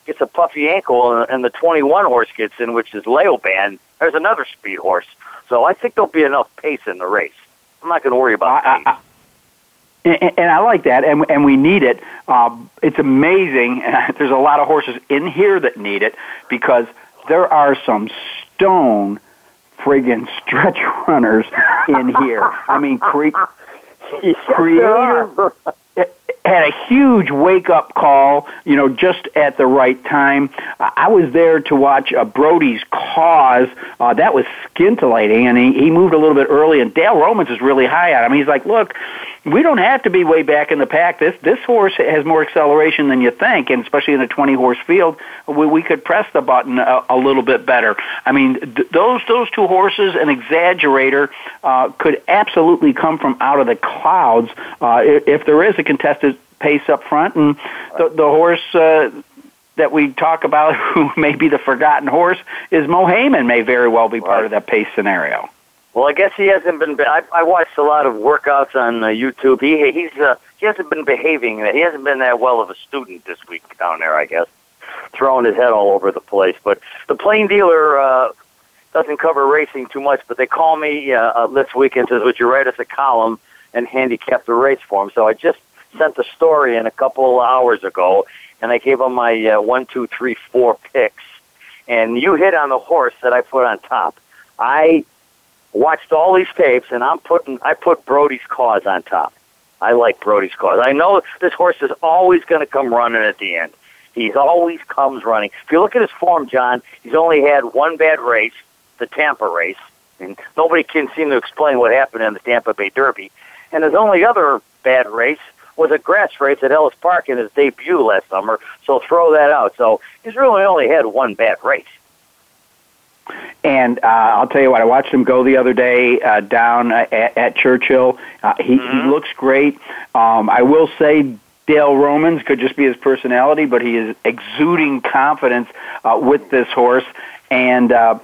gets a puffy ankle and, and the 21 horse gets in, which is Laoban. There's another speed horse. So I think there'll be enough pace in the race. I'm not going to worry about I, I, and, and I like that, and and we need it. Um, it's amazing. There's a lot of horses in here that need it because there are some stone friggin' stretch runners in here. I mean, cre- creator had a huge wake up call, you know, just at the right time. I was there to watch uh, Brody's Cause. Uh, that was scintillating, and he, he moved a little bit early, and Dale Romans is really high on him. He's like, look, we don't have to be way back in the pack. This this horse has more acceleration than you think, and especially in a 20 horse field, we, we could press the button a, a little bit better. I mean, th- those those two horses, an exaggerator, uh, could absolutely come from out of the clouds uh, if, if there is a contested pace up front, and the, the horse. Uh, that we talk about, who may be the forgotten horse, is Mohaymen may very well be part of that pace scenario. Well, I guess he hasn't been. I, I watched a lot of workouts on uh, YouTube. He he's uh, he hasn't been behaving. He hasn't been that well of a student this week down there. I guess throwing his head all over the place. But the plain dealer uh, doesn't cover racing too much. But they call me uh, uh, this week and says, "Would you write us a column and handicap the race for him?" So I just sent the story in a couple hours ago, and I gave him my uh, one, two, three, four picks. And you hit on the horse that I put on top. I watched all these tapes, and I'm putting I put Brody's cause on top. I like Brody's cause. I know this horse is always going to come running at the end. He's always comes running. If you look at his form, John, he's only had one bad race, the Tampa race, and nobody can seem to explain what happened in the Tampa Bay Derby. And his only other bad race was a grass race at Ellis Park in his debut last summer. So throw that out. So he's really only had one bad race. And uh, I'll tell you what, I watched him go the other day uh, down at, at Churchill. Uh, he, mm-hmm. he looks great. Um, I will say Dale Romans could just be his personality, but he is exuding confidence uh, with this horse. And, uh,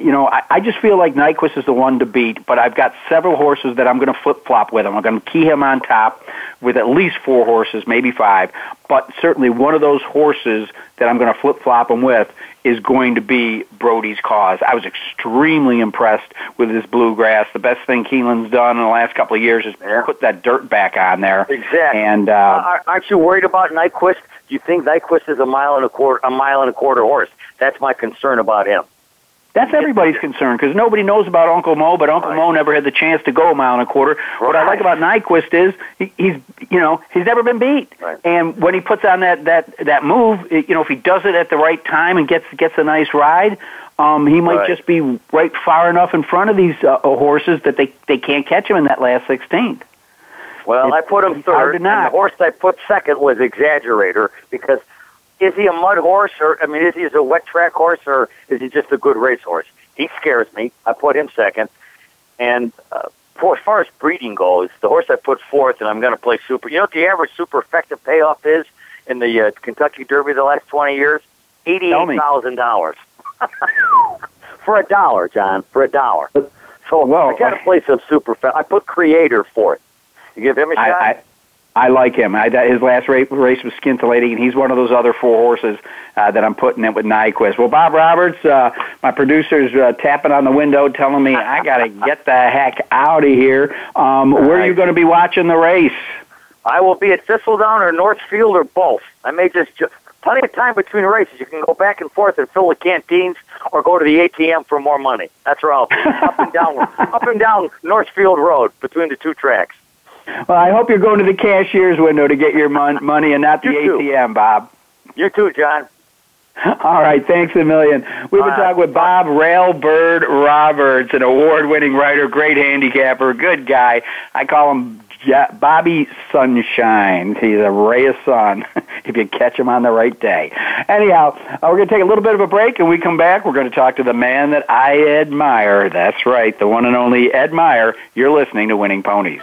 you know, I, I just feel like Nyquist is the one to beat, but I've got several horses that I'm going to flip flop with him. I'm going to key him on top with at least four horses, maybe five. But certainly one of those horses that I'm going to flip flop him with is going to be Brody's cause. I was extremely impressed with his bluegrass. The best thing Keeneland's done in the last couple of years is yeah. put that dirt back on there. Exactly. And uh, aren't you worried about Nyquist? Do you think Nyquist is a mile and a quarter, a mile and a quarter horse? That's my concern about him. That's everybody's concern because nobody knows about Uncle Mo, but Uncle right. Mo never had the chance to go a mile and a quarter. Right. What I like about Nyquist is he, he's, you know, he's never been beat. Right. And when he puts on that that that move, you know, if he does it at the right time and gets gets a nice ride, um, he might just be right far enough in front of these uh, horses that they they can't catch him in that last sixteenth. Well, it's, I put him third, and the horse I put second was Exaggerator because is he a mud horse or I mean, is he a wet track horse or is he just a good race horse? He scares me. I put him second, and uh, for as far as breeding goes, the horse I put fourth, and I'm going to play super. You know what the average super effective payoff is in the uh, Kentucky Derby the last 20 years? Eighty-eight thousand dollars for a dollar, John. For a dollar. So well, I got to play some super. Fa- I put Creator fourth. You give him a shot. I, I, I like him. I, his last race, race was scintillating, and he's one of those other four horses uh, that I'm putting it with Nyquist. Well, Bob Roberts, uh, my producer's uh, tapping on the window, telling me I got to get the heck out of here. Um, where are you going to be watching the race? I will be at Thistledown or Northfield or both. I may just ju- plenty of time between races. You can go back and forth and fill the canteens, or go to the ATM for more money. That's where I'll be. up and down, up and down Northfield Road between the two tracks. Well, I hope you're going to the cashier's window to get your mon- money and not the ATM, Bob. You too, John. All right, thanks a million. We've been talking with Bob Railbird Roberts, an award-winning writer, great handicapper, good guy. I call him Bobby Sunshine. He's a ray of sun if you catch him on the right day. Anyhow, uh, we're going to take a little bit of a break, and we come back. We're going to talk to the man that I admire. That's right, the one and only Ed Meyer. You're listening to Winning Ponies.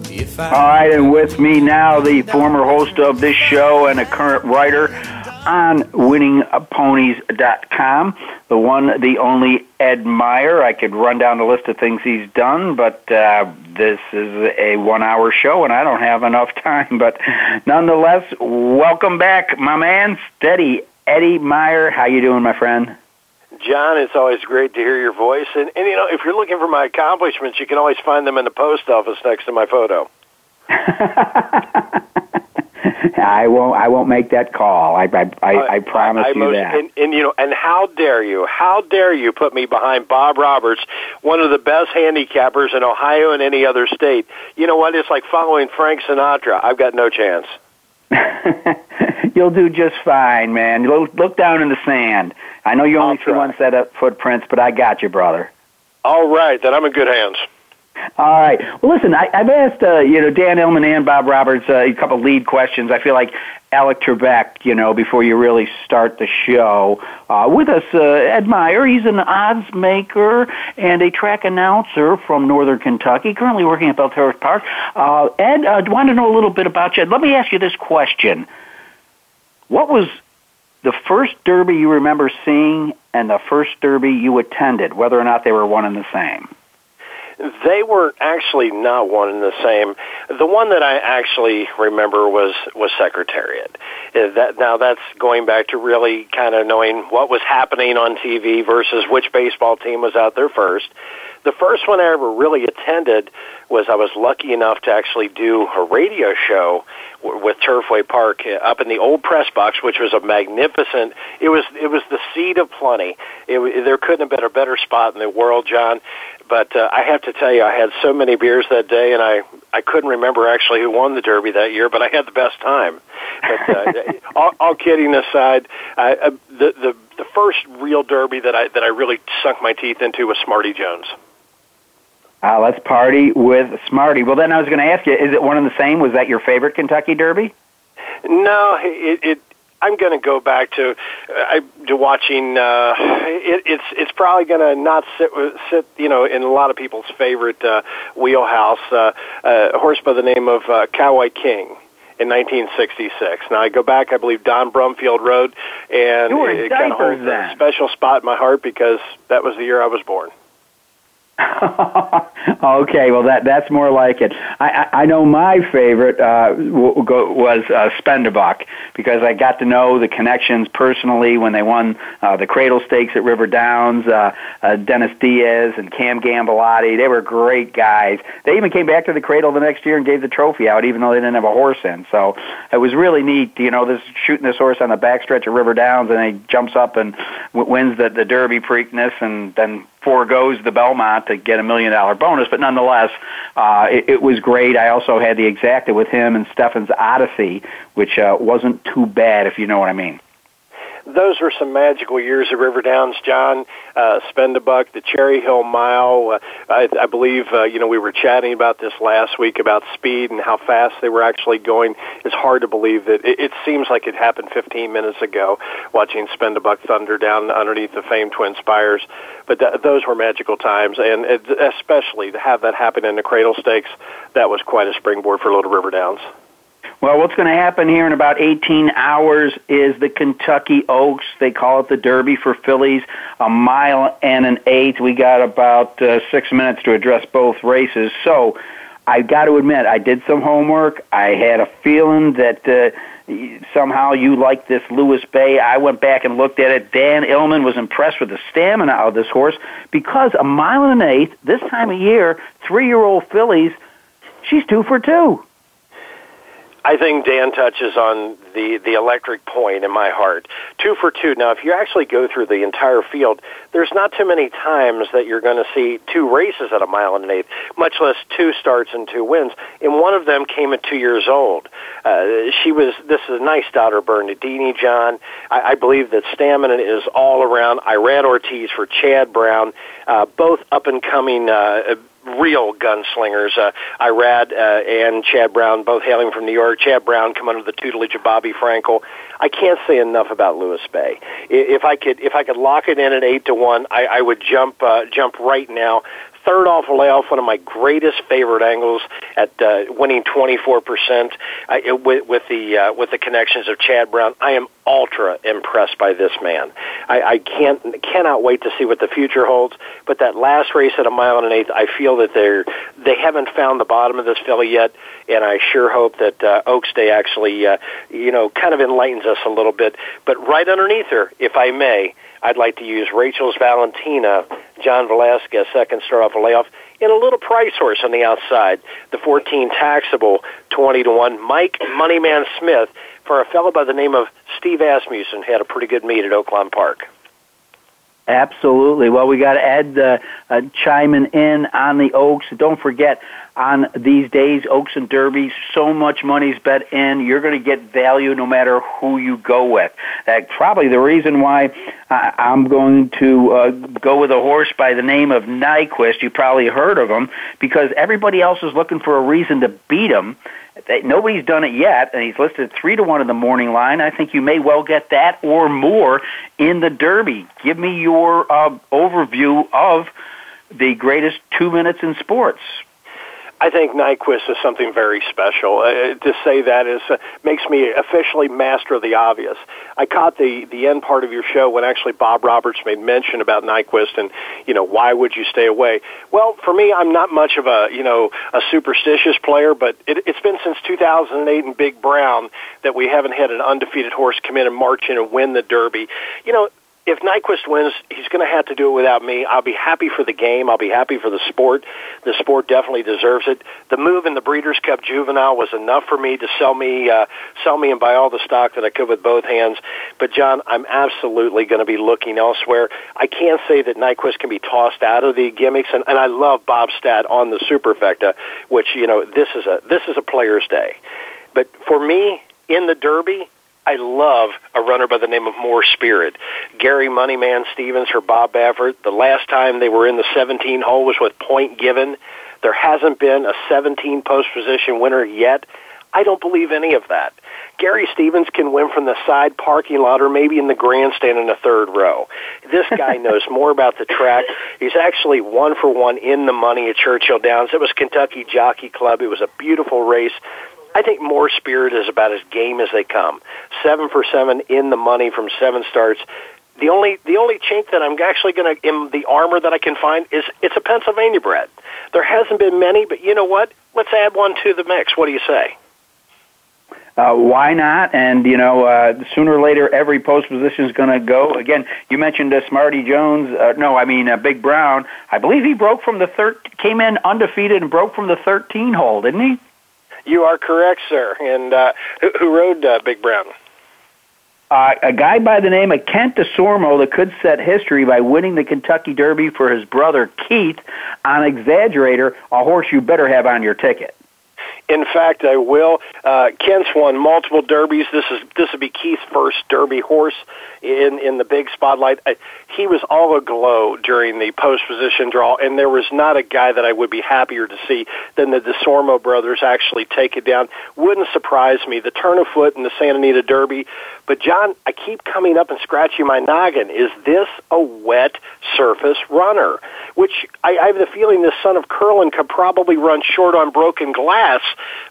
All right, and with me now, the former host of this show and a current writer on winningponies.com, the one, the only Ed Meyer. I could run down the list of things he's done, but uh, this is a one hour show and I don't have enough time. But nonetheless, welcome back, my man, steady Eddie Meyer. How you doing, my friend? John, it's always great to hear your voice. And, and you know, if you're looking for my accomplishments, you can always find them in the post office next to my photo. I won't. I won't make that call. I I, I, I promise I, I you most, that. And, and you know, and how dare you? How dare you put me behind Bob Roberts, one of the best handicappers in Ohio and any other state? You know what? It's like following Frank Sinatra. I've got no chance. You'll do just fine, man. Look, look down in the sand. I know you only see one set of footprints, but I got you, brother. All right, then I'm in good hands. All right. Well, listen, I, I've asked uh, you know Dan Illman and Bob Roberts uh, a couple lead questions. I feel like Alec Trebek, you know, before you really start the show. Uh, with us, uh, Ed Meyer. He's an odds maker and a track announcer from Northern Kentucky, currently working at Belterra Park. Uh, Ed, I uh, want to know a little bit about you. Let me ask you this question. What was the first derby you remember seeing and the first derby you attended, whether or not they were one and the same? They were actually not one and the same. The one that I actually remember was was Secretariat. Uh, that now that's going back to really kind of knowing what was happening on TV versus which baseball team was out there first. The first one I ever really attended was I was lucky enough to actually do a radio show with Turfway Park uh, up in the old press box, which was a magnificent. It was it was the seat of plenty. It, there couldn't have been a better spot in the world, John. But uh, I have to tell you, I had so many beers that day, and I I couldn't remember actually who won the Derby that year, but I had the best time. But uh, all, all kidding aside, I, uh, the the the first real Derby that I that I really sunk my teeth into was Smarty Jones. Uh, let's party with Smarty. Well, then I was going to ask you: Is it one and the same? Was that your favorite Kentucky Derby? No, it. it I'm going to go back to uh, to watching. Uh, it, it's it's probably going to not sit sit you know in a lot of people's favorite uh, wheelhouse. Uh, uh, a horse by the name of uh, Kauai King in 1966. Now I go back, I believe Don Brumfield rode, and you were it kind of holds a special spot in my heart because that was the year I was born. okay, well that that's more like it. I I, I know my favorite uh, w- go, was uh, Spend a Buck because I got to know the connections personally when they won uh, the Cradle Stakes at River Downs. Uh, uh, Dennis Diaz and Cam Gambolati, they were great guys. They even came back to the Cradle the next year and gave the trophy out, even though they didn't have a horse in. So it was really neat. You know, this shooting this horse on the backstretch of River Downs, and he jumps up and w- wins the the Derby Preakness, and then foregoes the Belmont to get a million dollar bonus, but nonetheless, uh, it, it was great. I also had the exacta with him and Stephan's Odyssey, which uh, wasn't too bad, if you know what I mean. Those were some magical years at River Downs, John. Uh, spend a buck, the Cherry Hill Mile. Uh, I, I believe uh, you know we were chatting about this last week about speed and how fast they were actually going. It's hard to believe that it, it seems like it happened 15 minutes ago. Watching Spend a Buck Thunder down underneath the famed Twin Spires, but th- those were magical times, and it, especially to have that happen in the Cradle Stakes, that was quite a springboard for Little River Downs. Well, what's going to happen here in about 18 hours is the Kentucky Oaks. They call it the Derby for fillies, a mile and an eighth. We got about uh, six minutes to address both races. So I've got to admit, I did some homework. I had a feeling that. Uh, somehow you like this Lewis Bay. I went back and looked at it. Dan Illman was impressed with the stamina of this horse because a mile and an eighth this time of year, three year old fillies, she's two for two. I think Dan touches on the the electric point in my heart. Two for two. Now, if you actually go through the entire field, there's not too many times that you're going to see two races at a mile and an eighth, much less two starts and two wins. And one of them came at two years old. Uh, she was. This is a nice daughter, Bernardini John. I, I believe that stamina is all around. Irad Ortiz for Chad Brown, uh, both up and coming. Uh, real gunslingers. Uh, Irad uh, and Chad Brown, both hailing from New York. Chad Brown come under the tutelage of Bobby Frankel. I can't say enough about Lewis Bay. If I could, if I could lock it in at eight to one, I, I would jump uh, jump right now third off a layoff, one of my greatest favorite angles at uh, winning 24% uh, with, with the uh, with the connections of Chad Brown. I am ultra impressed by this man. I, I can't cannot wait to see what the future holds. But that last race at a mile and an eighth, I feel that they're they haven't found the bottom of this filly yet, and I sure hope that uh, Oaks Day actually uh, you know kind of enlightens us a little bit. But right underneath her, if I may. I'd like to use Rachel's Valentina, John Velazquez, second star off a layoff, and a little price horse on the outside. The 14 taxable, 20 to 1. Mike Moneyman Smith for a fellow by the name of Steve Asmussen had a pretty good meet at Oaklawn Park. Absolutely. Well, we got Ed uh, uh, chiming in on the Oaks. Don't forget, on these days, Oaks and Derby, so much money's bet in. You're going to get value no matter who you go with. That's probably the reason why I'm going to uh, go with a horse by the name of Nyquist. You probably heard of him because everybody else is looking for a reason to beat him. Nobody's done it yet, and he's listed three to one in the morning line. I think you may well get that or more in the Derby. Give me your uh, overview of the greatest two minutes in sports. I think Nyquist is something very special. Uh, to say that is uh, makes me officially master of the obvious. I caught the the end part of your show when actually Bob Roberts made mention about Nyquist and you know why would you stay away? Well, for me, I'm not much of a you know a superstitious player, but it, it's been since 2008 in Big Brown that we haven't had an undefeated horse come in and march in and win the Derby. You know, if Nyquist wins, he's going to have to do it without me. I'll be happy for the game. I'll be happy for the sport. The sport definitely deserves it. The move in the Breeders' Cup Juvenile was enough for me to sell me, uh, sell me, and buy all the stock that I could with both hands. But John, I'm absolutely going to be looking elsewhere. I can't say that Nyquist can be tossed out of the gimmicks, and, and I love Bob Stat on the Superfecta, which you know this is a this is a player's day. But for me in the Derby, I love a runner by the name of Mor Spirit. Gary Moneyman Stevens or Bob Baffert. The last time they were in the 17 hole was with Point Given. There hasn't been a 17 post position winner yet. I don't believe any of that. Gary Stevens can win from the side parking lot or maybe in the grandstand in the third row. This guy knows more about the track. He's actually one for one in the money at Churchill Downs. It was Kentucky Jockey Club. It was a beautiful race. I think Mor Spirit is about as game as they come. Seven for seven in the money from seven starts. The only the only chink that I'm actually going to in the armor that I can find is it's a Pennsylvania bred. There hasn't been many, but you know what? Let's add one to the mix. What do you say? Uh, why not? And you know, uh, sooner or later, every post position is going to go. Again, you mentioned uh, Smarty Jones. Uh, no, I mean uh, Big Brown. I believe he broke from the third, came in undefeated and broke from the 13 hole, didn't he? You are correct, sir. And uh, who, who rode uh, Big Brown? Uh, a guy by the name of Kent Desormeaux that could set history by winning the Kentucky Derby for his brother Keith on Exaggerator, a horse you better have on your ticket. In fact, I will. Uh, Kent's won multiple derbies. This is this would be Keith's first Derby horse in in the big spotlight. I, he was all aglow during the post position draw, and there was not a guy that I would be happier to see than the Desormeaux brothers actually take it down. Wouldn't surprise me. The turn of foot in the Santa Anita Derby. But John, I keep coming up and scratching my noggin. Is this a wet surface runner? Which I, I have the feeling this son of Curlin could probably run short on broken glass,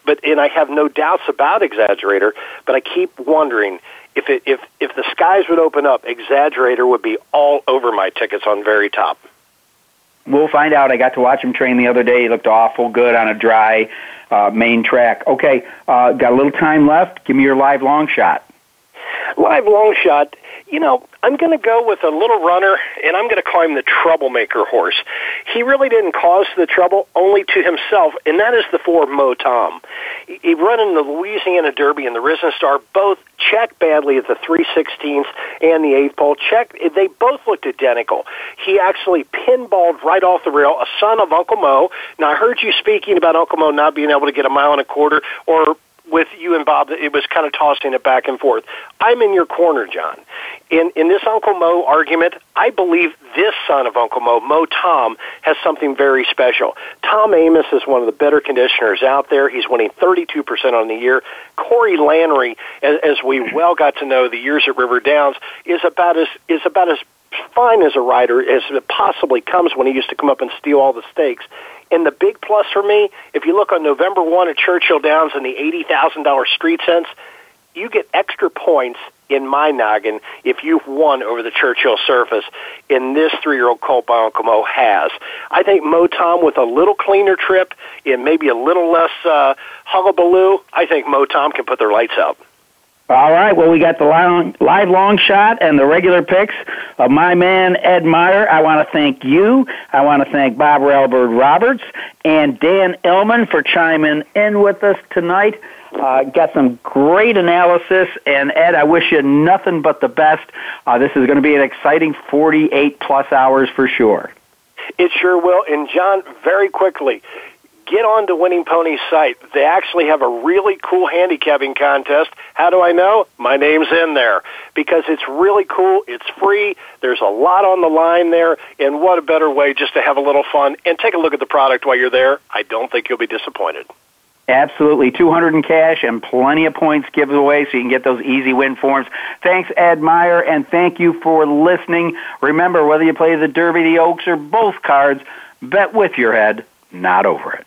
but and I have no doubts about Exaggerator. But I keep wondering if it, if if the skies would open up, Exaggerator would be all over my tickets on very top. We'll find out. I got to watch him train the other day. He looked awful good on a dry uh, main track. Okay, uh, got a little time left. Give me your live long shot. Live long shot. You know, I'm going to go with a little runner, and I'm going to call him the troublemaker horse. He really didn't cause the trouble, only to himself, and that is the four Mo Tom. He run in the Louisiana Derby and the Risen Star, both checked badly at the 316th and the 8th pole. Check, they both looked identical. He actually pinballed right off the rail, a son of Uncle Mo. Now, I heard you speaking about Uncle Mo not being able to get a mile and a quarter, or with you and Bob, it was kind of tossing it back and forth. I'm in your corner, John. In in this Uncle Mo argument, I believe this son of Uncle Mo, Mo Tom, has something very special. Tom Amoss is one of the better conditioners out there. He's winning 32% on the year. Corey Lanerie, as, as we well got to know the years at River Downs, is about as is about as fine as a rider as it possibly comes when he used to come up and steal all the stakes. And the big plus for me, if you look on November 1 at Churchill Downs and the $80,000 street sense, you get extra points in my noggin if you've won over the Churchill surface. And this three-year-old colt by Uncle Mo has. I think Mo Tom with a little cleaner trip and maybe a little less uh, hullabaloo, I think Mo Tom can put their lights out. All right. Well, we got the long, live long shot and the regular picks of my man Ed Meyer. I want to thank you. I want to thank Bob Railbird Roberts and Dan Illman for chiming in with us tonight. Uh, got some great analysis, and Ed, I wish you nothing but the best. Uh, this is going to be an exciting 48 plus hours for sure. It sure will. And John, very quickly, get on to Winning Pony's site. They actually have a really cool handicapping contest. How do I know? My name's in there because it's really cool. It's free. There's a lot on the line there, and what a better way just to have a little fun and take a look at the product while you're there. I don't think you'll be disappointed. Absolutely. 200 in cash and plenty of points giveaway so you can get those easy win forms. Thanks, Ed Meyer, and thank you for listening. Remember, whether you play the Derby, the Oaks, or both cards, bet with your head, not over it.